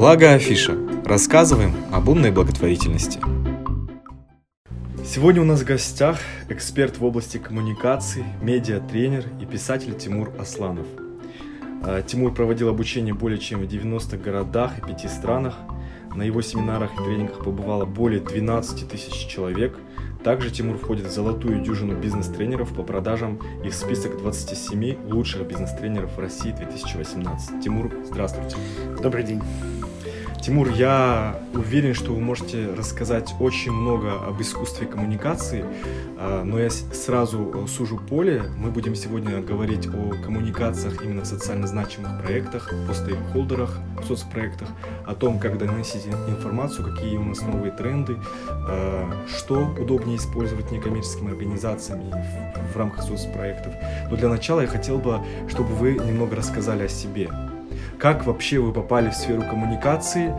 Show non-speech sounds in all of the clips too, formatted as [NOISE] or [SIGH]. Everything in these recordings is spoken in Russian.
Благо Афиша. Рассказываем об умной благотворительности. Сегодня у нас в гостях эксперт в области коммуникаций, медиа-тренер и писатель Тимур Асланов. А, Тимур проводил обучение более чем в 90 городах и 5 странах. На его семинарах и тренингах побывало более 12 тысяч человек – также Тимур входит в золотую дюжину бизнес-тренеров по продажам и в список 27 лучших бизнес-тренеров в России 2018. Тимур, здравствуйте. Добрый день. Тимур, я уверен, что вы можете рассказать очень много об искусстве коммуникации, а, но я сразу сужу поле. Мы будем сегодня говорить о коммуникациях именно в социально значимых проектах, о стейкхолдерах, в соцпроектах, о том, как доносить информацию, какие у нас новые тренды, а, что удобнее использовать некоммерческими организациями в рамках соцпроектов. Но для начала я хотел бы, чтобы вы немного рассказали о себе. Как вообще вы попали в сферу коммуникации?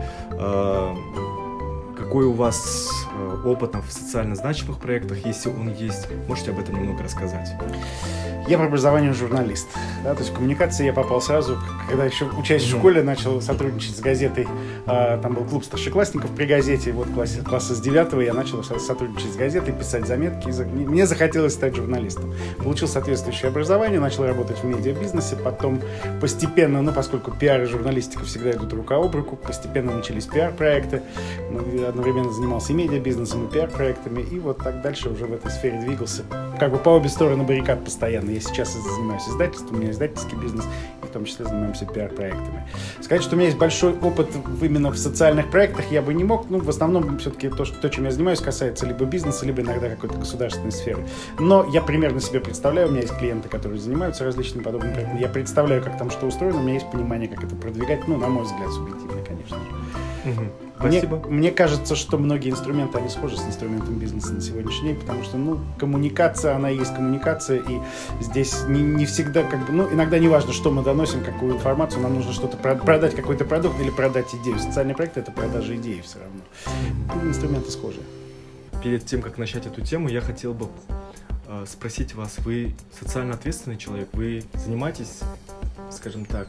Какой у вас э, опыт в социально значимых проектах, если он есть? Можете об этом немного рассказать? Я по образованию журналист. Да, то есть в коммуникации я попал сразу, когда еще учась в школе, начал сотрудничать с газетой. А, там был клуб старшеклассников при газете. Вот классе, класса с девятого я начал сотрудничать с газетой, писать заметки. Мне захотелось стать журналистом. Получил соответствующее образование, начал работать в медиабизнесе. Потом постепенно, ну поскольку пиар и журналистика всегда идут рука об руку, постепенно начались пиар-проекты. Одновременно занимался и медиабизнесом, и пиар-проектами. И вот так дальше уже в этой сфере двигался. Как бы по обе стороны баррикад постоянно я сейчас занимаюсь издательством, у меня издательский бизнес, и в том числе занимаемся пиар-проектами. Сказать, что у меня есть большой опыт именно в социальных проектах, я бы не мог. Ну, в основном, все-таки то, что, то, чем я занимаюсь, касается либо бизнеса, либо иногда какой-то государственной сферы. Но я примерно себе представляю, у меня есть клиенты, которые занимаются различными подобными проектами. Я представляю, как там что устроено, у меня есть понимание, как это продвигать. Ну, на мой взгляд, субъективно, конечно же. Угу. Спасибо. Мне, мне кажется, что многие инструменты, они схожи с инструментом бизнеса на сегодняшний день, потому что, ну, коммуникация, она и есть коммуникация, и здесь не, не всегда, как бы, ну, иногда не важно, что мы доносим, какую информацию, нам нужно что-то продать, какой-то продукт или продать идею. Социальный проект — это продажа идеи все равно. Инструменты схожи. Перед тем, как начать эту тему, я хотел бы э, спросить вас, вы социально ответственный человек, вы занимаетесь, скажем так,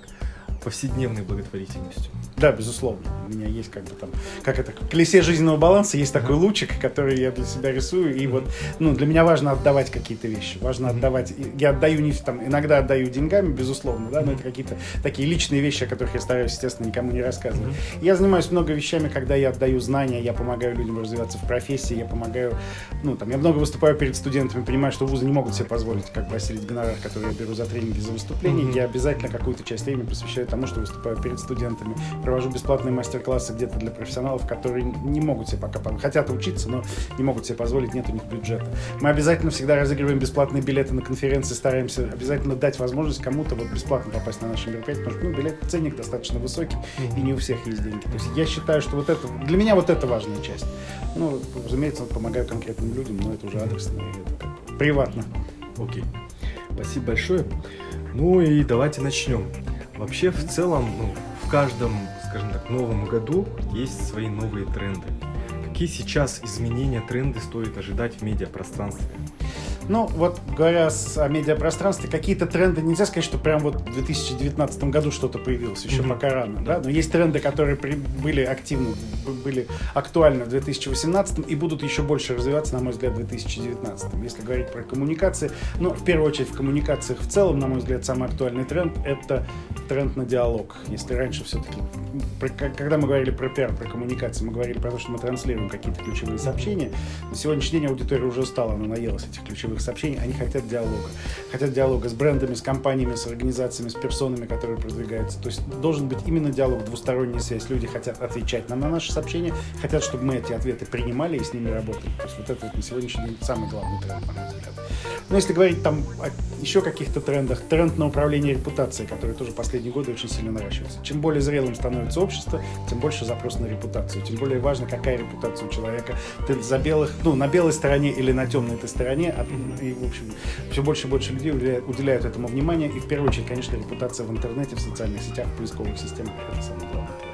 повседневной благотворительностью? Да, безусловно. У меня есть как бы там, как это, в колесе жизненного баланса есть такой лучик, который я для себя рисую, и вот, ну, для меня важно отдавать какие-то вещи, важно отдавать, я отдаю не там, иногда отдаю деньгами, безусловно, да, но это какие-то такие личные вещи, о которых я стараюсь, естественно, никому не рассказывать. Я занимаюсь много вещами, когда я отдаю знания, я помогаю людям развиваться в профессии, я помогаю, ну, там, я много выступаю перед студентами, понимаю, что вузы не могут себе позволить, как бы, осилить гонорар, который я беру за тренинги, за выступления, я обязательно какую-то часть времени посвящаю тому, что выступаю перед студентами, провожу бесплатные мастер-классы где-то для профессионалов, которые не могут себе пока, хотят учиться, но не могут себе позволить, нет у них бюджета. Мы обязательно всегда разыгрываем бесплатные билеты на конференции, стараемся обязательно дать возможность кому-то вот бесплатно попасть на наши мероприятия, потому что ну, билет, ценник достаточно высокий, и не у всех есть деньги. То есть я считаю, что вот это, для меня вот это важная часть. Ну, разумеется, помогаю конкретным людям, но это уже адресно это приватно. Окей. Спасибо большое. Ну и давайте начнем. Вообще, в целом, ну, в каждом, скажем так, новом году есть свои новые тренды. Какие сейчас изменения, тренды стоит ожидать в медиапространстве? Ну, вот говоря о медиапространстве, какие-то тренды, нельзя сказать, что прям вот в 2019 году что-то появилось, еще mm-hmm. пока рано, да, но есть тренды, которые при, были активны, были актуальны в 2018 и будут еще больше развиваться, на мой взгляд, в 2019. Если говорить про коммуникации, ну, в первую очередь в коммуникациях в целом, на мой взгляд, самый актуальный тренд — это тренд на диалог. Если раньше все-таки, когда мы говорили про пиар, про коммуникации, мы говорили про то, что мы транслируем какие-то ключевые сообщения, на сегодняшний день аудитория уже устала, она наелась этих ключевых ключевых сообщений, они хотят диалога. Хотят диалога с брендами, с компаниями, с организациями, с персонами, которые продвигаются. То есть должен быть именно диалог, двусторонняя связь. Люди хотят отвечать нам на наши сообщения, хотят, чтобы мы эти ответы принимали и с ними работали. То есть вот это вот на сегодняшний день самый главный тренд, на мой взгляд. Но если говорить там о еще каких-то трендах, тренд на управление репутацией, который тоже последние годы очень сильно наращивается. Чем более зрелым становится общество, тем больше запрос на репутацию. Тем более важно, какая репутация у человека. Ты за белых, ну, на белой стороне или на темной этой стороне, и, в общем, все больше и больше людей уделяют, уделяют этому внимание. И в первую очередь, конечно, репутация в интернете, в социальных сетях, в поисковых системах. Это самое главное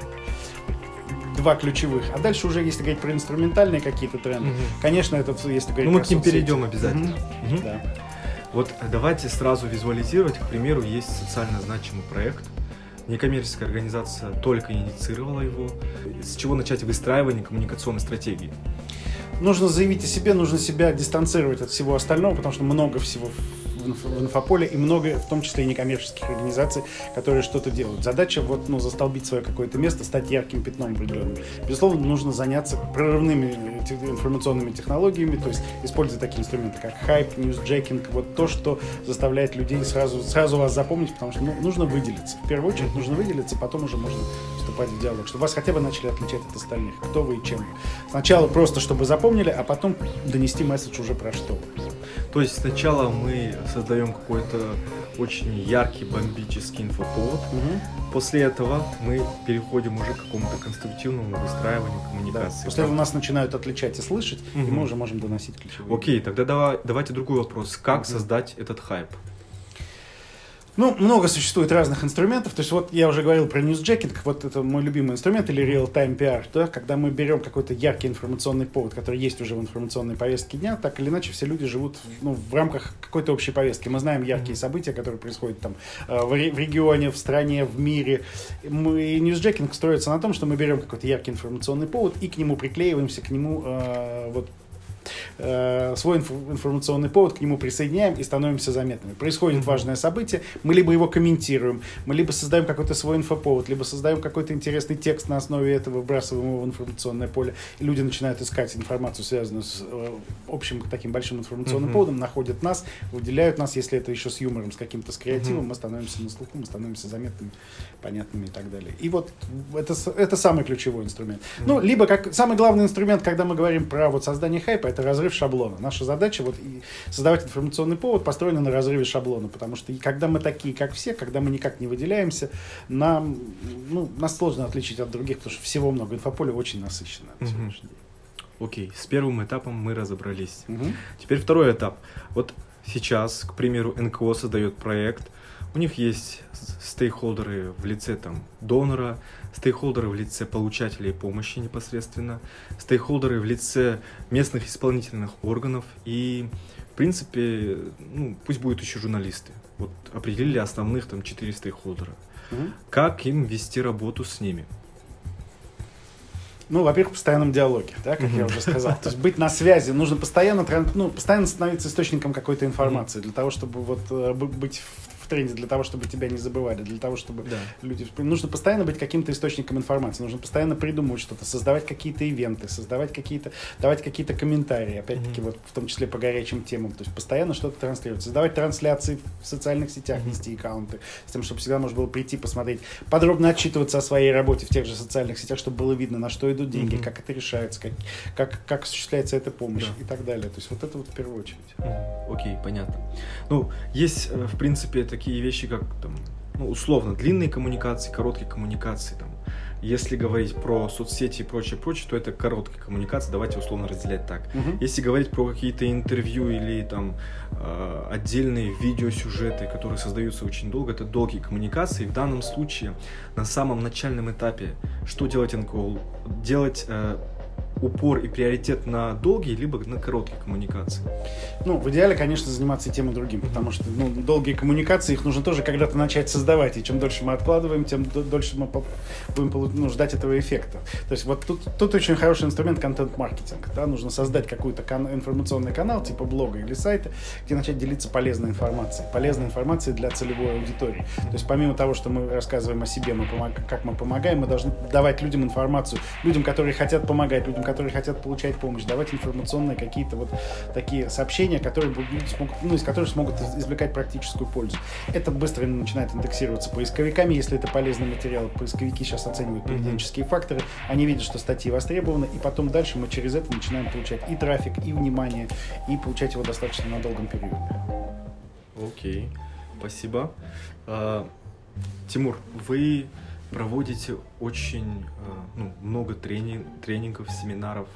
два ключевых. А дальше уже, если говорить про инструментальные какие-то тренды, угу. конечно, это если говорить Ну, мы к ним перейдем обязательно. Угу. Угу. Да. Вот давайте сразу визуализировать, к примеру, есть социально значимый проект, некоммерческая организация только инициировала его. С чего начать выстраивание коммуникационной стратегии? Нужно заявить о себе, нужно себя дистанцировать от всего остального, потому что много всего в инфополе и много, в том числе и некоммерческих организаций, которые что-то делают. Задача вот, ну, застолбить свое какое-то место, стать ярким пятном определенным. Безусловно, нужно заняться прорывными информационными технологиями, то есть используя такие инструменты, как хайп, ньюсджекинг, вот то, что заставляет людей сразу, сразу вас запомнить, потому что ну, нужно выделиться. В первую очередь нужно выделиться, потом уже можно вступать в диалог, чтобы вас хотя бы начали отличать от остальных, кто вы и чем. Сначала просто, чтобы запомнили, а потом донести месседж уже про что вы. То есть сначала мы создаем какой-то очень яркий бомбический инфоповод. Угу. После этого мы переходим уже к какому-то конструктивному выстраиванию коммуникации. Да. После этого нас начинают отличать и слышать, угу. и мы уже можем доносить ключевые. Окей, тогда давай, давайте другой вопрос. Как угу. создать этот хайп? Ну, много существует разных инструментов. То есть вот я уже говорил про ньюсджекинг, вот это мой любимый инструмент, или real-time PR, да, когда мы берем какой-то яркий информационный повод, который есть уже в информационной повестке дня, так или иначе все люди живут ну, в рамках какой-то общей повестки. Мы знаем яркие события, которые происходят там э, в регионе, в стране, в мире. Мы, и ньюсджекинг строится на том, что мы берем какой-то яркий информационный повод и к нему приклеиваемся, к нему э, вот э, свой инф информационный повод, к нему присоединяем и становимся заметными. Происходит важное событие, мы либо его комментируем, мы либо создаем какой-то свой инфоповод, либо создаем какой-то интересный текст на основе этого, выбрасываем его в информационное поле, и люди начинают искать информацию, связанную с э, общим таким большим информационным mm-hmm. поводом, находят нас, выделяют нас, если это еще с юмором, с каким-то, с креативом, mm-hmm. мы становимся на слуху, мы становимся заметными, понятными и так далее. И вот это, это самый ключевой инструмент. Mm-hmm. Ну, либо как самый главный инструмент, когда мы говорим про вот создание хайпа, это разрыв шаблона. Наша задача вот и создавать информационный повод построена на разрыве шаблона, потому что когда мы такие, как все, когда мы никак не выделяемся, нам, ну, нас сложно отличить от других, потому что всего много. Инфополе очень насыщено на сегодняшний день. Окей, с первым этапом мы разобрались. Угу. Теперь второй этап. Вот сейчас, к примеру, НКО создает проект, у них есть стейкхолдеры в лице там донора, стейкхолдеры в лице получателей помощи непосредственно, стейкхолдеры в лице местных исполнительных органов и, в принципе, ну, пусть будут еще журналисты. Вот определили основных там четыре стейкхолдера. Угу. Как им вести работу с ними? Ну, во-первых, в постоянном диалоге, да, как я уже сказал. То есть быть на связи, нужно постоянно, ну, постоянно становиться источником какой-то информации для того, чтобы вот э, быть тренде для того, чтобы тебя не забывали, для того, чтобы да. люди... Нужно постоянно быть каким-то источником информации, нужно постоянно придумывать что-то, создавать какие-то ивенты, создавать какие-то... давать какие-то комментарии, опять-таки, mm-hmm. вот в том числе по горячим темам. То есть постоянно что-то транслировать, создавать трансляции в социальных сетях, mm-hmm. вести аккаунты, с тем, чтобы всегда можно было прийти, посмотреть, подробно отчитываться о своей работе в тех же социальных сетях, чтобы было видно, на что идут деньги, mm-hmm. как это решается, как, как, как осуществляется эта помощь да. и так далее. То есть вот это вот в первую очередь. Окей, okay, понятно. Ну, есть, э, в принципе, это такие вещи, как там, ну, условно, длинные коммуникации, короткие коммуникации. Там. Если говорить про соцсети и прочее, прочее, то это короткие коммуникации, давайте условно разделять так. Угу. Если говорить про какие-то интервью или там э, отдельные видеосюжеты, которые создаются очень долго, это долгие коммуникации. В данном случае на самом начальном этапе что делать НКО? Делать э, упор и приоритет на долгие, либо на короткие коммуникации? Ну, в идеале, конечно, заниматься и тем и другим, потому что ну, долгие коммуникации, их нужно тоже когда-то начать создавать, и чем дольше мы откладываем, тем дольше мы будем ну, ждать этого эффекта. То есть вот тут, тут очень хороший инструмент контент-маркетинг. Да? Нужно создать какой-то кан- информационный канал, типа блога или сайта, где начать делиться полезной информацией. Полезной информацией для целевой аудитории. То есть помимо того, что мы рассказываем о себе, мы как мы помогаем, мы должны давать людям информацию, людям, которые хотят помогать, людям, которые хотят получать помощь, давать информационные какие-то вот такие сообщения, которые люди смогут, ну, из которых смогут извлекать практическую пользу. Это быстро начинает индексироваться поисковиками, если это полезный материал. Поисковики сейчас оценивают поведенческие mm-hmm. факторы, они видят, что статьи востребованы, и потом дальше мы через это начинаем получать и трафик, и внимание, и получать его достаточно на долгом периоде. Окей, okay. спасибо. Uh, Тимур, вы проводите очень э, ну, много тренинг, тренингов, семинаров,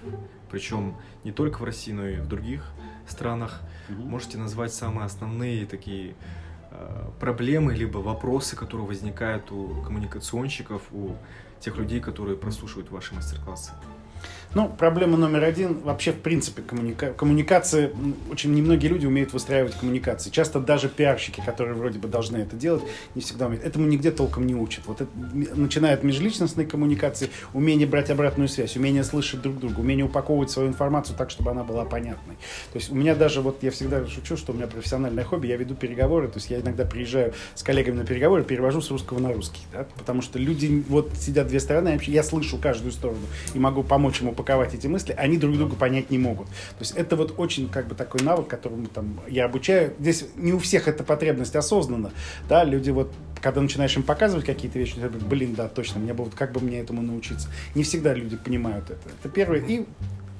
причем не только в России, но и в других странах. Mm-hmm. Можете назвать самые основные такие э, проблемы либо вопросы, которые возникают у коммуникационщиков, у тех людей, которые прослушивают ваши мастер-классы? Ну, проблема номер один, вообще, в принципе, коммуника... коммуникации, очень немногие люди умеют выстраивать коммуникации. Часто даже пиарщики, которые вроде бы должны это делать, не всегда умеют. Этому нигде толком не учат. Вот это, начиная межличностной коммуникации, умение брать обратную связь, умение слышать друг друга, умение упаковывать свою информацию так, чтобы она была понятной. То есть у меня даже, вот я всегда шучу, что у меня профессиональное хобби, я веду переговоры, то есть я иногда приезжаю с коллегами на переговоры, перевожу с русского на русский, да, потому что люди, вот сидят две стороны, я слышу каждую сторону и могу помочь ему упаковать эти мысли, они друг друга понять не могут. То есть это вот очень как бы такой навык, которому там я обучаю. Здесь не у всех эта потребность осознанна, да, люди вот когда начинаешь им показывать какие-то вещи, они говорят, блин, да, точно, мне бы вот как бы мне этому научиться. Не всегда люди понимают это. Это первое. И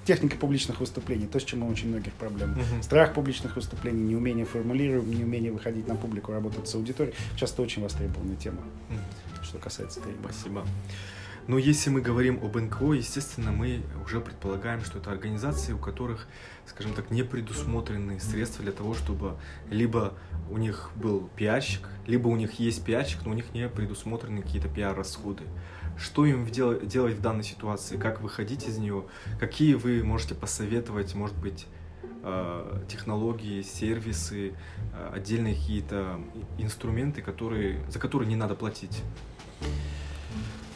техника публичных выступлений, то, с чем у очень многих проблем. Uh-huh. Страх публичных выступлений, неумение формулировать, неумение выходить на публику, работать с аудиторией, часто очень востребованная тема, uh-huh. что касается тренинга. Спасибо. Но если мы говорим об НКО, естественно, мы уже предполагаем, что это организации, у которых, скажем так, не предусмотрены средства для того, чтобы либо у них был пиарщик, либо у них есть пиарщик, но у них не предусмотрены какие-то пиар-расходы. Что им делать в данной ситуации? Как выходить из нее? Какие вы можете посоветовать, может быть, э, технологии, сервисы, э, отдельные какие-то инструменты, которые, за которые не надо платить?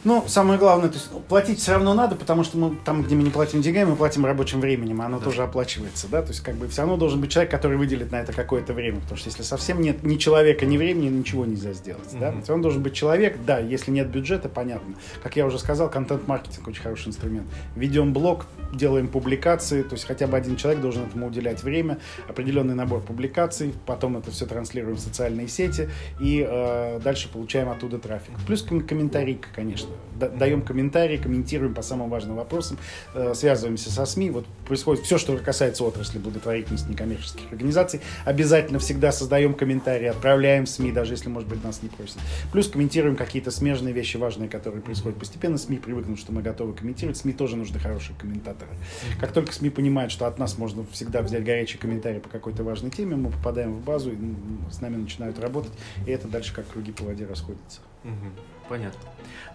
Ну, самое главное, то есть ну, платить все равно надо, потому что мы там, где мы не платим деньгами, мы платим рабочим временем, а оно да. тоже оплачивается, да, то есть как бы все равно должен быть человек, который выделит на это какое-то время, потому что если совсем нет ни человека, ни времени, ничего нельзя сделать, mm-hmm. да, все равно должен быть человек, да, если нет бюджета, понятно. Как я уже сказал, контент-маркетинг очень хороший инструмент. Ведем блог, делаем публикации, то есть хотя бы один человек должен этому уделять время, определенный набор публикаций, потом это все транслируем в социальные сети и э, дальше получаем оттуда трафик. Плюс ком- комментарий, конечно, даем комментарии, комментируем по самым важным вопросам, э, связываемся со СМИ. Вот происходит все, что касается отрасли благотворительности некоммерческих организаций. Обязательно всегда создаем комментарии, отправляем в СМИ, даже если, может быть, нас не просят. Плюс комментируем какие-то смежные вещи важные, которые происходят постепенно. СМИ привыкнут, что мы готовы комментировать. СМИ тоже нужны хорошие комментаторы. Как только СМИ понимают, что от нас можно всегда взять горячий комментарий по какой-то важной теме, мы попадаем в базу, и с нами начинают работать, и это дальше как круги по воде Понятно.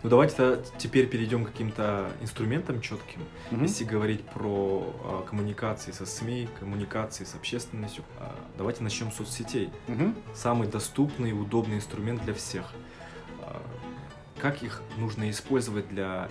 Ну давайте теперь перейдем к каким-то инструментам четким. Угу. Если говорить про а, коммуникации со СМИ, коммуникации с общественностью, а, давайте начнем с соцсетей. Угу. Самый доступный и удобный инструмент для всех. А, как их нужно использовать для,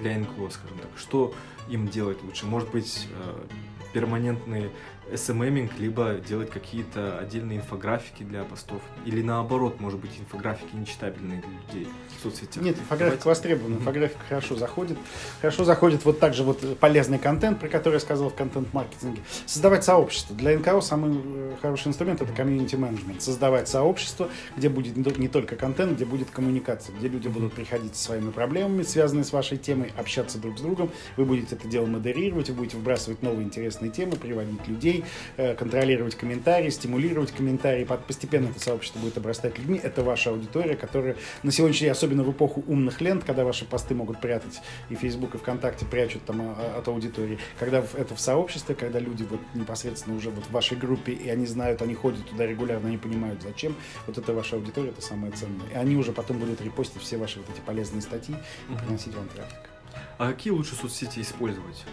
для НКО, скажем так? Что им делать лучше? Может быть, а, перманентный SMMing, либо делать какие-то отдельные инфографики для постов. Или наоборот, может быть, инфографики нечитабельные для людей в соцсетях. Нет, инфографика Давайте. востребована, инфографика хорошо заходит. Хорошо заходит вот также вот полезный контент, про который я сказал в контент-маркетинге. Создавать сообщество. Для НКО самый э, хороший инструмент это комьюнити менеджмент. Создавать сообщество, где будет не только контент, где будет коммуникация, где люди будут приходить со своими проблемами, связанные с вашей темой, общаться друг с другом. Вы будете это дело модерировать, вы будете выбрасывать новые интересные темы, приводить людей, Э, контролировать комментарии, стимулировать комментарии. Постепенно это сообщество будет обрастать людьми. Это ваша аудитория, которая на сегодняшний день, особенно в эпоху умных лент, когда ваши посты могут прятать и Facebook, и ВКонтакте прячут там а, а, от аудитории, когда это в сообществе, когда люди вот непосредственно уже вот в вашей группе, и они знают, они ходят туда регулярно, они понимают, зачем, вот это ваша аудитория, это самое ценное. И они уже потом будут репостить все ваши вот эти полезные статьи и приносить вам трафик. А какие лучше соцсети использовать?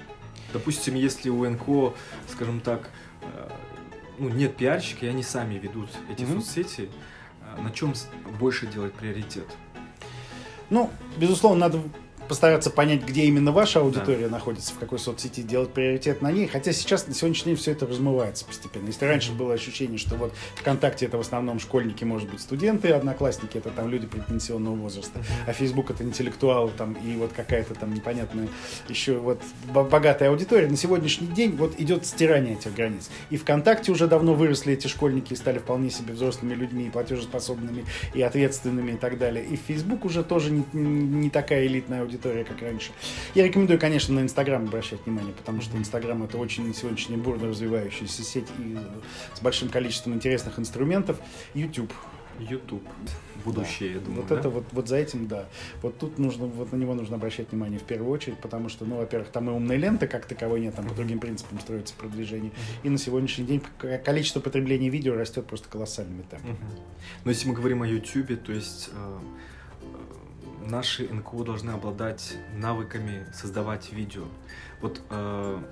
Допустим, если у НКО, скажем так, э, ну, нет пиарщика, и они сами ведут эти mm-hmm. соцсети, э, на чем больше делать приоритет? Ну, безусловно, надо постараться понять, где именно ваша аудитория да. находится, в какой соцсети, делать приоритет на ней. Хотя сейчас, на сегодняшний день, все это размывается постепенно. Если раньше было ощущение, что вот ВКонтакте это в основном школьники, может быть, студенты, одноклассники это там люди предпенсионного возраста, а Facebook это интеллектуалы там и вот какая-то там непонятная еще вот богатая аудитория. На сегодняшний день вот идет стирание этих границ. И ВКонтакте уже давно выросли эти школьники и стали вполне себе взрослыми людьми, и платежеспособными, и ответственными и так далее. И Facebook уже тоже не, не такая элитная аудитория аудитория, как раньше. Я рекомендую, конечно, на Инстаграм обращать внимание, потому что Инстаграм это очень сегодняшняя бурно развивающаяся сеть и с большим количеством интересных инструментов. YouTube. YouTube. Будущее, да. я думаю. Вот да? это вот, вот за этим, да. Вот тут нужно, вот на него нужно обращать внимание в первую очередь, потому что, ну, во-первых, там и умной ленты как таковой нет, там по другим принципам строится продвижение. И на сегодняшний день количество потребления видео растет просто колоссальными темпами. Но если мы говорим о YouTube, то есть э, наши НКО должны обладать навыками создавать видео. Вот э,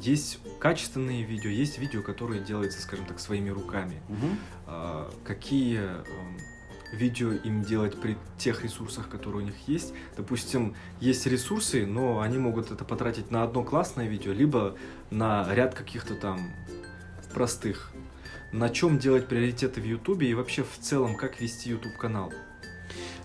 есть качественные видео, есть видео, которые делаются, скажем так, своими руками. Угу. Э, какие э, видео им делать при тех ресурсах, которые у них есть. Допустим, есть ресурсы, но они могут это потратить на одно классное видео, либо на ряд каких-то там простых. На чем делать приоритеты в Ютубе и вообще в целом, как вести YouTube канал?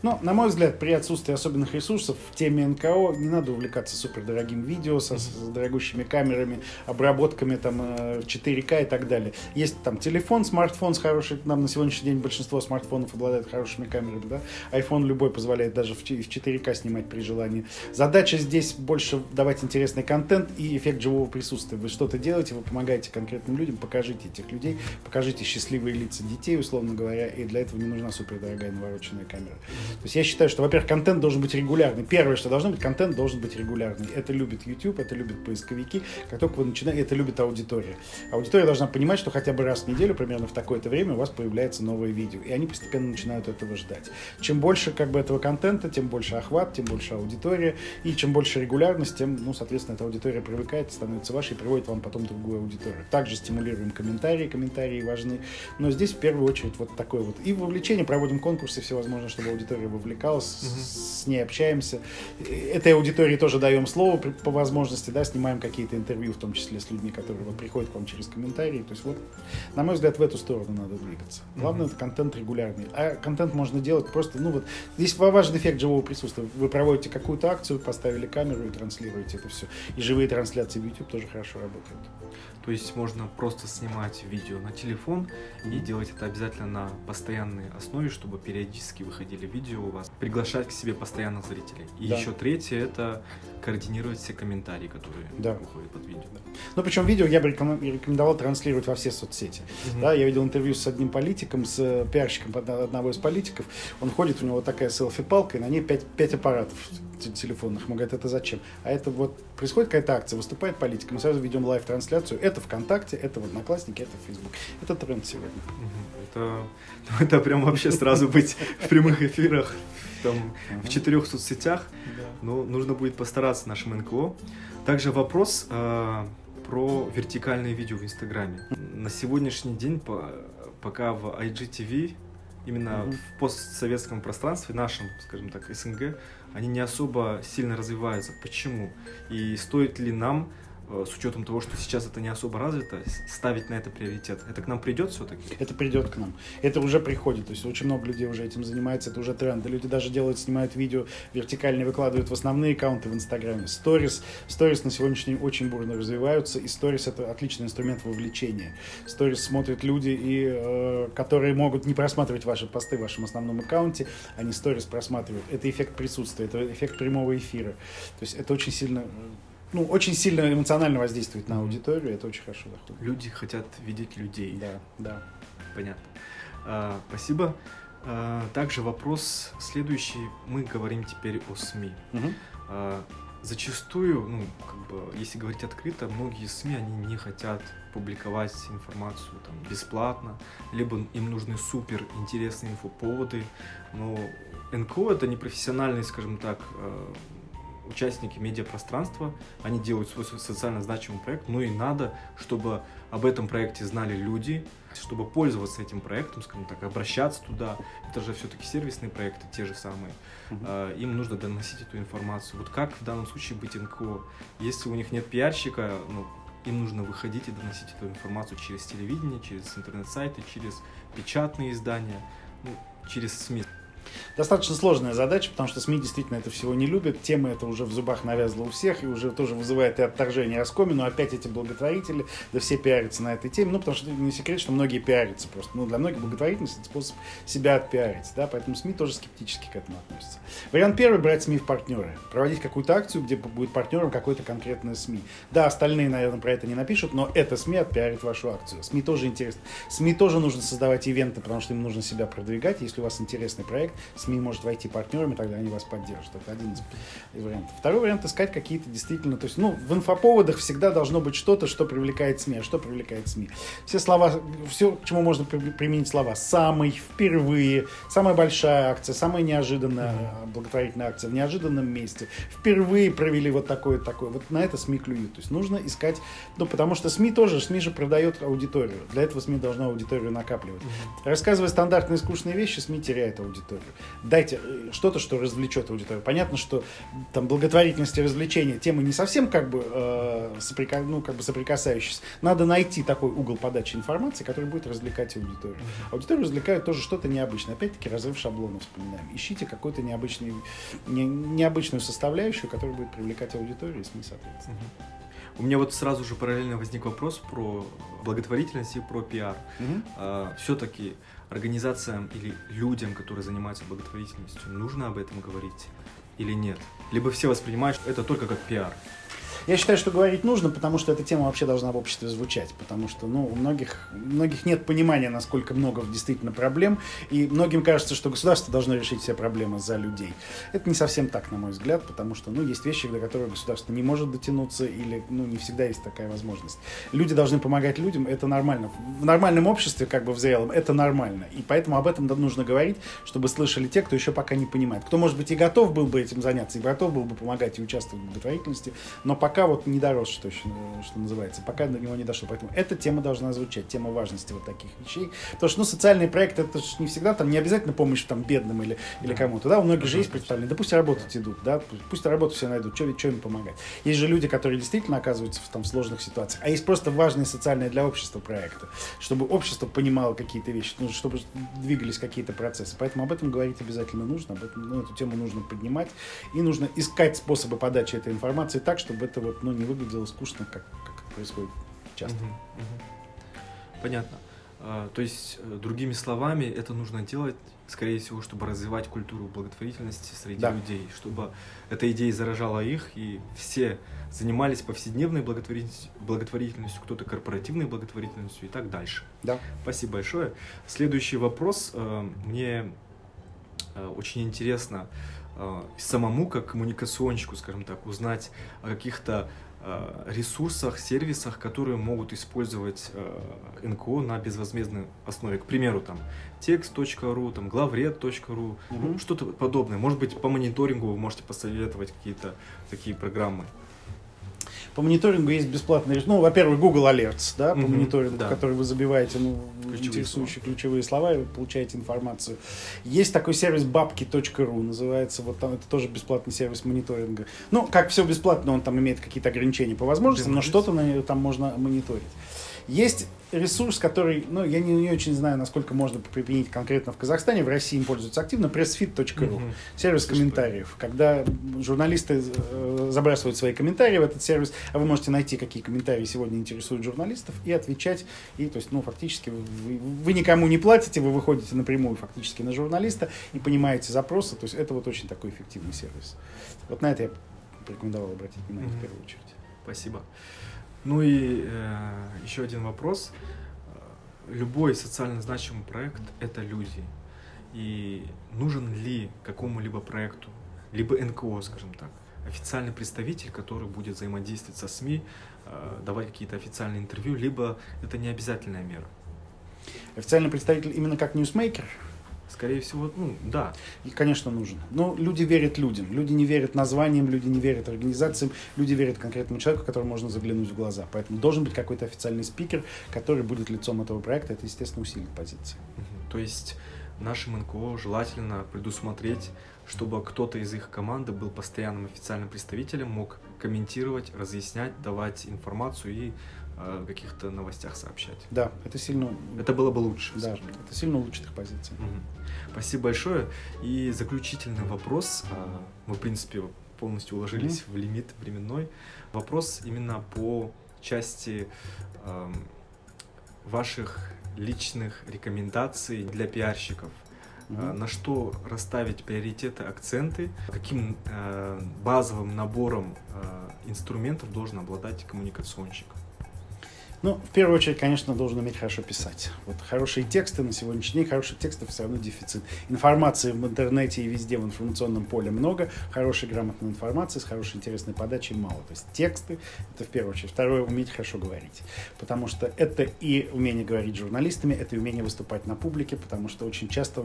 Но, на мой взгляд, при отсутствии особенных ресурсов в теме НКО не надо увлекаться супердорогим видео со, с дорогущими камерами, обработками там 4К э, и так далее. Есть там телефон, смартфон с хорошей, нам на сегодняшний день большинство смартфонов обладает хорошими камерами, да? iPhone любой позволяет даже в 4К снимать при желании. Задача здесь больше давать интересный контент и эффект живого присутствия. Вы что-то делаете, вы помогаете конкретным людям, покажите этих людей, покажите счастливые лица детей, условно говоря, и для этого не нужна супердорогая навороченная камера. То есть я считаю, что, во-первых, контент должен быть регулярный. Первое, что должно быть, контент должен быть регулярный. Это любит YouTube, это любят поисковики. Как только вы начинаете, это любит аудитория. Аудитория должна понимать, что хотя бы раз в неделю, примерно в такое-то время, у вас появляется новое видео. И они постепенно начинают этого ждать. Чем больше как бы этого контента, тем больше охват, тем больше аудитория. И чем больше регулярность, тем, ну, соответственно, эта аудитория привыкает, становится вашей и приводит вам потом другую аудиторию. Также стимулируем комментарии, комментарии важны. Но здесь в первую очередь вот такой вот. И вовлечение, проводим конкурсы всевозможные, чтобы аудитория аудитория вовлекалась, угу. с ней общаемся. Этой аудитории тоже даем слово по возможности, да, снимаем какие-то интервью, в том числе с людьми, которые вот, приходят к вам через комментарии. То есть вот, на мой взгляд, в эту сторону надо двигаться. Главное, угу. это контент регулярный. А контент можно делать просто, ну вот, здесь важный эффект живого присутствия. Вы проводите какую-то акцию, поставили камеру и транслируете это все. И живые трансляции в YouTube тоже хорошо работают. То есть можно просто снимать видео на телефон и делать это обязательно на постоянной основе, чтобы периодически выходили видео у вас. Приглашать к себе постоянных зрителей. И да. еще третье это координировать все комментарии, которые да. выходят под видео. Да. Ну, причем видео я бы рекомендовал транслировать во все соцсети. Угу. Да, я видел интервью с одним политиком, с э, пиарщиком одного из политиков. Он ходит, у него такая селфи-палка, и на ней 5, 5 аппаратов телефонных. Ему говорят, это зачем? А это вот происходит какая-то акция, выступает политик, мы сразу ведем live-трансляцию. Это ВКонтакте, это в Одноклассники, это в Facebook. Это тренд сегодня. Это, [LAUGHS] ну, это прям вообще сразу быть [LAUGHS] в прямых эфирах, там, в четырех соцсетях. Но нужно будет постараться нашим НКО. Также вопрос э, про вертикальные видео в Инстаграме. На сегодняшний день, пока в IGTV именно mm-hmm. в постсоветском пространстве, нашем, скажем так, СНГ, они не особо сильно развиваются. Почему? И стоит ли нам с учетом того, что сейчас это не особо развито, ставить на это приоритет? Это к нам придет все-таки? Это придет к нам. Это уже приходит. То есть очень много людей уже этим занимается, это уже тренд. Люди даже делают, снимают видео вертикально, выкладывают в основные аккаунты в Инстаграме. Сторис. Сторис на сегодняшний день очень бурно развиваются, и сторис это отличный инструмент вовлечения. Сторис смотрят люди, и, э, которые могут не просматривать ваши посты в вашем основном аккаунте, они сторис просматривают. Это эффект присутствия, это эффект прямого эфира. То есть это очень сильно ну, очень сильно эмоционально воздействует на аудиторию, это очень хорошо доходит. Люди хотят видеть людей. Да, да. Понятно. А, спасибо. А, также вопрос следующий. Мы говорим теперь о СМИ. Угу. А, зачастую, ну, как бы, если говорить открыто, многие СМИ, они не хотят публиковать информацию там бесплатно, либо им нужны супер интересные инфоповоды, но НКО это не профессиональный, скажем так, а, участники медиапространства, они делают свой социально значимый проект, но и надо, чтобы об этом проекте знали люди, чтобы пользоваться этим проектом, скажем так, обращаться туда. Это же все-таки сервисные проекты, те же самые. Uh-huh. Им нужно доносить эту информацию. Вот как в данном случае быть НКО? Если у них нет пиарщика, ну, им нужно выходить и доносить эту информацию через телевидение, через интернет-сайты, через печатные издания, ну, через СМИ. Достаточно сложная задача, потому что СМИ действительно это всего не любят. Тема это уже в зубах навязла у всех и уже тоже вызывает и отторжение, и оскомину. Опять эти благотворители, да все пиарятся на этой теме. Ну, потому что не секрет, что многие пиарятся просто. Ну, для многих благотворительность это способ себя отпиарить, да, поэтому СМИ тоже скептически к этому относятся. Вариант первый – брать СМИ в партнеры. Проводить какую-то акцию, где будет партнером какой-то конкретный СМИ. Да, остальные, наверное, про это не напишут, но это СМИ отпиарит вашу акцию. СМИ тоже интересно. СМИ тоже нужно создавать ивенты, потому что им нужно себя продвигать. Если у вас интересный проект, СМИ может войти партнерами, тогда они вас поддержат. Это один из вариантов. Второй вариант искать какие-то действительно, то есть, ну, в инфоповодах всегда должно быть что-то, что привлекает СМИ. А что привлекает СМИ? Все слова, все, к чему можно применить слова. Самый, впервые, самая большая акция, самая неожиданная благотворительная акция в неожиданном месте. Впервые провели вот такое, такое. Вот на это СМИ клюют. То есть нужно искать, ну, потому что СМИ тоже, СМИ же продает аудиторию. Для этого СМИ должна аудиторию накапливать. Рассказывая стандартные скучные вещи, СМИ теряет аудиторию. Дайте э, что-то, что развлечет аудиторию. Понятно, что там благотворительность и развлечения темы не совсем как бы, э, соприка... ну, как бы соприкасающиеся. Надо найти такой угол подачи информации, который будет развлекать аудиторию. Аудиторию развлекает тоже что-то необычное. Опять-таки разрыв шаблонов вспоминаем. Ищите какой-то необычный, не, необычную составляющую, которая будет привлекать аудиторию и СМИ, соответственно. У меня вот сразу же параллельно возник вопрос про благотворительность и про пиар. Угу. А, все-таки организациям или людям, которые занимаются благотворительностью, нужно об этом говорить или нет? Либо все воспринимают это только как пиар. Я считаю, что говорить нужно, потому что эта тема вообще должна в обществе звучать, потому что ну, у многих, у многих нет понимания, насколько много действительно проблем, и многим кажется, что государство должно решить все проблемы за людей. Это не совсем так, на мой взгляд, потому что ну, есть вещи, до которых государство не может дотянуться, или ну, не всегда есть такая возможность. Люди должны помогать людям, это нормально. В нормальном обществе, как бы в зрелом, это нормально. И поэтому об этом нужно говорить, чтобы слышали те, кто еще пока не понимает. Кто, может быть, и готов был бы этим заняться, и готов был бы помогать и участвовать в благотворительности, но пока пока вот не дорос, что, что называется, пока до него не дошло. Поэтому эта тема должна звучать, тема важности вот таких вещей. Потому что, ну, социальный проект, это же не всегда, там, не обязательно помощь там бедным или, или кому-то, да, у многих же есть представление, да пусть работать идут, да, пусть работу все найдут, что, что им помогать. Есть же люди, которые действительно оказываются в там сложных ситуациях, а есть просто важные социальные для общества проекты, чтобы общество понимало какие-то вещи, ну, чтобы двигались какие-то процессы. Поэтому об этом говорить обязательно нужно, об этом, ну, эту тему нужно поднимать, и нужно искать способы подачи этой информации так, чтобы это вот, ну, не выглядело скучно, как, как происходит часто. Угу, угу. Понятно. А, то есть, э, другими словами, это нужно делать, скорее всего, чтобы развивать культуру благотворительности среди да. людей, чтобы эта идея заражала их, и все занимались повседневной благотворительностью, благотворительностью кто-то корпоративной благотворительностью и так дальше. Да. Спасибо большое. Следующий вопрос. Э, мне э, очень интересно самому, как коммуникационщику, скажем так, узнать о каких-то Э, ресурсах, сервисах, которые могут использовать э, НКО на безвозмездной основе. К примеру, там текст.ру, там главред.ру, угу. что-то подобное. Может быть, по мониторингу вы можете посоветовать какие-то такие программы. По мониторингу есть бесплатные, ну, во-первых, Google Alerts, да, по mm мониторингу, да. который вы забиваете, ну, ключевые интересующие слова. ключевые слова, и вы получаете информацию. Есть такой сервис бабки.ру, называется, вот там это тоже бесплатный сервис мониторинга. Ну, как все бесплатно, он там имеет какие-то ограничения по возможностям, но что-то на, там можно мониторить. Есть ресурс, который, ну, я не, не очень знаю, насколько можно применить конкретно в Казахстане, в России им пользуются активно, pressfit.ru, угу. сервис комментариев. Когда журналисты э, забрасывают свои комментарии в этот сервис, а вы можете найти, какие комментарии сегодня интересуют журналистов, и отвечать. И, то есть, ну, фактически вы, вы никому не платите, вы выходите напрямую фактически на журналиста и понимаете запросы. То есть, это вот очень такой эффективный сервис. Вот на это я рекомендовал обратить внимание угу. в первую очередь. Спасибо. Ну и э, еще один вопрос. Любой социально значимый проект – это люди. И нужен ли какому-либо проекту, либо НКО, скажем так, официальный представитель, который будет взаимодействовать со СМИ, э, давать какие-то официальные интервью, либо это не обязательная мера? Официальный представитель именно как ньюсмейкер – Скорее всего, ну, да. И, конечно, нужен. Но люди верят людям. Люди не верят названиям, люди не верят организациям, люди верят конкретному человеку, которому можно заглянуть в глаза. Поэтому должен быть какой-то официальный спикер, который будет лицом этого проекта. Это, естественно, усилит позиции. Угу. То есть нашим НКО желательно предусмотреть, чтобы кто-то из их команды был постоянным официальным представителем, мог комментировать, разъяснять, давать информацию и о каких-то новостях сообщать. Да, это сильно... Это было бы лучше. Да, это сильно улучшит их позиции. Угу. Спасибо большое. И заключительный вопрос. А, мы, в принципе, полностью уложились mm-hmm. в лимит временной. Вопрос именно по части э, ваших личных рекомендаций для пиарщиков. Mm-hmm. На что расставить приоритеты, акценты, каким э, базовым набором э, инструментов должен обладать коммуникационщик? Ну, в первую очередь, конечно, должен уметь хорошо писать. Вот хорошие тексты на сегодняшний день, хороших текстов все равно дефицит. Информации в интернете и везде в информационном поле много, хорошей грамотной информации с хорошей интересной подачей мало. То есть тексты — это в первую очередь. Второе — уметь хорошо говорить. Потому что это и умение говорить с журналистами, это и умение выступать на публике, потому что очень часто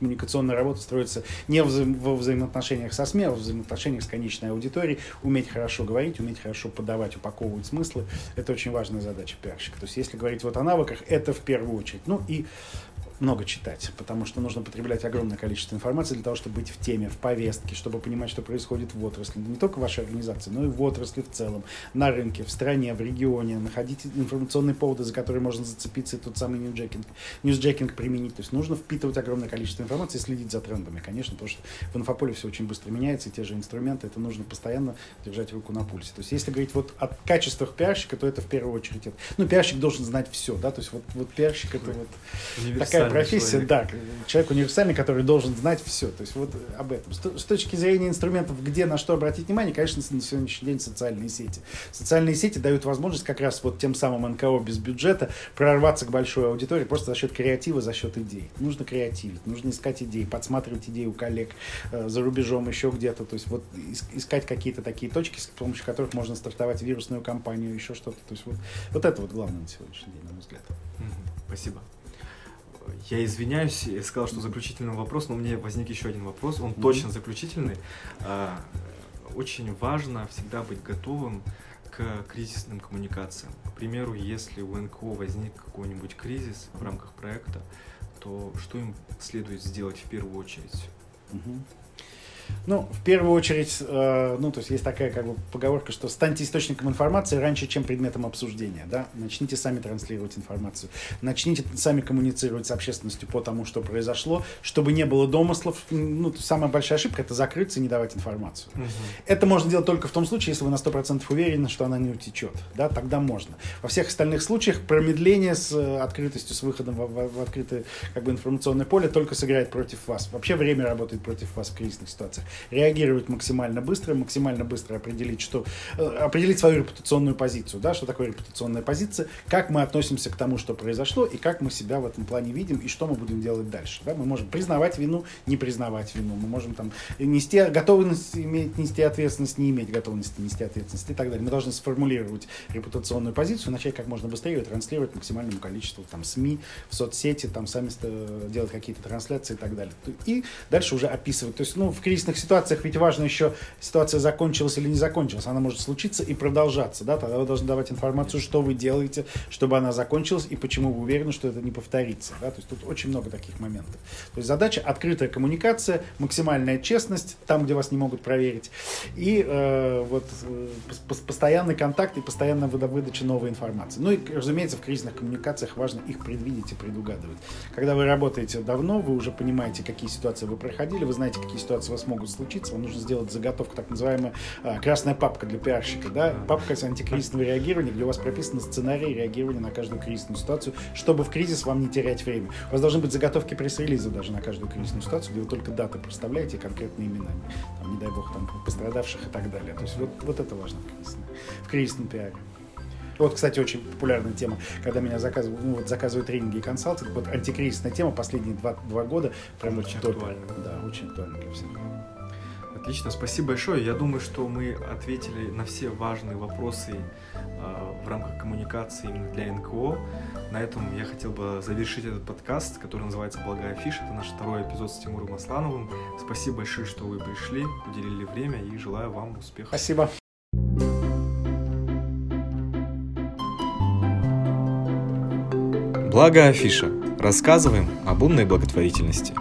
коммуникационная работа строится не во взаимоотношениях со СМИ, а во взаимоотношениях с конечной аудиторией. Уметь хорошо говорить, уметь хорошо подавать, упаковывать смыслы — это очень важная задача пиарщика. То есть если говорить вот о навыках, это в первую очередь. Ну и много читать, потому что нужно потреблять огромное количество информации для того, чтобы быть в теме, в повестке, чтобы понимать, что происходит в отрасли. Не только в вашей организации, но и в отрасли в целом, на рынке, в стране, в регионе, находить информационные поводы, за которые можно зацепиться и тот самый newsjacking, newsjacking применить. То есть нужно впитывать огромное количество информации и следить за трендами, конечно, потому что в инфополе все очень быстро меняется, и те же инструменты, это нужно постоянно держать руку на пульсе. То есть если говорить вот о качествах пиарщика, то это в первую очередь это. Ну, пиарщик должен знать все, да, то есть вот, вот пиарщик это вот такая профессия, человек. да, человек универсальный, который должен знать все. То есть вот об этом. С, точки зрения инструментов, где на что обратить внимание, конечно, на сегодняшний день социальные сети. Социальные сети дают возможность как раз вот тем самым НКО без бюджета прорваться к большой аудитории просто за счет креатива, за счет идей. Нужно креативить, нужно искать идеи, подсматривать идеи у коллег э, за рубежом, еще где-то. То есть вот искать какие-то такие точки, с помощью которых можно стартовать вирусную кампанию, еще что-то. То есть вот, вот это вот главное на сегодняшний день, на мой взгляд. Спасибо. Я извиняюсь, я сказал, что заключительный вопрос, но у меня возник еще один вопрос, он mm-hmm. точно заключительный. А, очень важно всегда быть готовым к кризисным коммуникациям. К примеру, если у НКО возник какой-нибудь кризис в рамках проекта, то что им следует сделать в первую очередь? Mm-hmm. Ну, в первую очередь, э, ну, то есть есть такая как бы поговорка, что станьте источником информации раньше, чем предметом обсуждения, да, начните сами транслировать информацию, начните сами коммуницировать с общественностью по тому, что произошло, чтобы не было домыслов, ну, самая большая ошибка – это закрыться и не давать информацию. Угу. Это можно делать только в том случае, если вы на 100% уверены, что она не утечет, да, тогда можно. Во всех остальных случаях промедление с э, открытостью, с выходом в, в, в открытое как бы информационное поле только сыграет против вас. Вообще время работает против вас в кризисных ситуациях ситуациях. Реагировать максимально быстро, максимально быстро определить, что, э, определить свою репутационную позицию. Да, что такое репутационная позиция, как мы относимся к тому, что произошло, и как мы себя в этом плане видим, и что мы будем делать дальше. Да, мы можем признавать вину, не признавать вину. Мы можем там нести готовность иметь, нести ответственность, не иметь готовности нести ответственность и так далее. Мы должны сформулировать репутационную позицию, начать как можно быстрее ее транслировать максимальному количеству там, СМИ, в соцсети, там сами делать какие-то трансляции и так далее. И дальше уже описывать. То есть, ну, в кризис кризисных ситуациях ведь важно еще, ситуация закончилась или не закончилась. Она может случиться и продолжаться. Да? Тогда вы должны давать информацию, что вы делаете, чтобы она закончилась, и почему вы уверены, что это не повторится. Да? То есть тут очень много таких моментов. То есть задача открытая коммуникация, максимальная честность, там, где вас не могут проверить, и э, вот э, постоянный контакт и постоянная выдача новой информации. Ну и, разумеется, в кризисных коммуникациях важно их предвидеть и предугадывать. Когда вы работаете давно, вы уже понимаете, какие ситуации вы проходили, вы знаете, какие ситуации вас могут могут случиться, вам нужно сделать заготовку, так называемая а, красная папка для пиарщика, да, папка антикризисного реагирования, где у вас прописаны сценарии реагирования на каждую кризисную ситуацию, чтобы в кризис вам не терять время. У вас должны быть заготовки пресс-релиза даже на каждую кризисную ситуацию, где вы только даты проставляете и конкретные имена, там, не дай бог, там, пострадавших и так далее. То есть вот, вот это важно в кризисном, в кризисном пиаре. Вот, кстати, очень популярная тема, когда меня заказывают, ну, вот, заказывают тренинги и консалтинг. Вот антикризисная тема последние два, два года прям очень актуальна. Да, очень актуальна для всех. Отлично, спасибо большое. Я думаю, что мы ответили на все важные вопросы э, в рамках коммуникации именно для НКО. На этом я хотел бы завершить этот подкаст, который называется «Благая фиша». Это наш второй эпизод с Тимуром Аслановым. Спасибо большое, что вы пришли, уделили время и желаю вам успехов. Спасибо. Благая афиша. Рассказываем об умной благотворительности.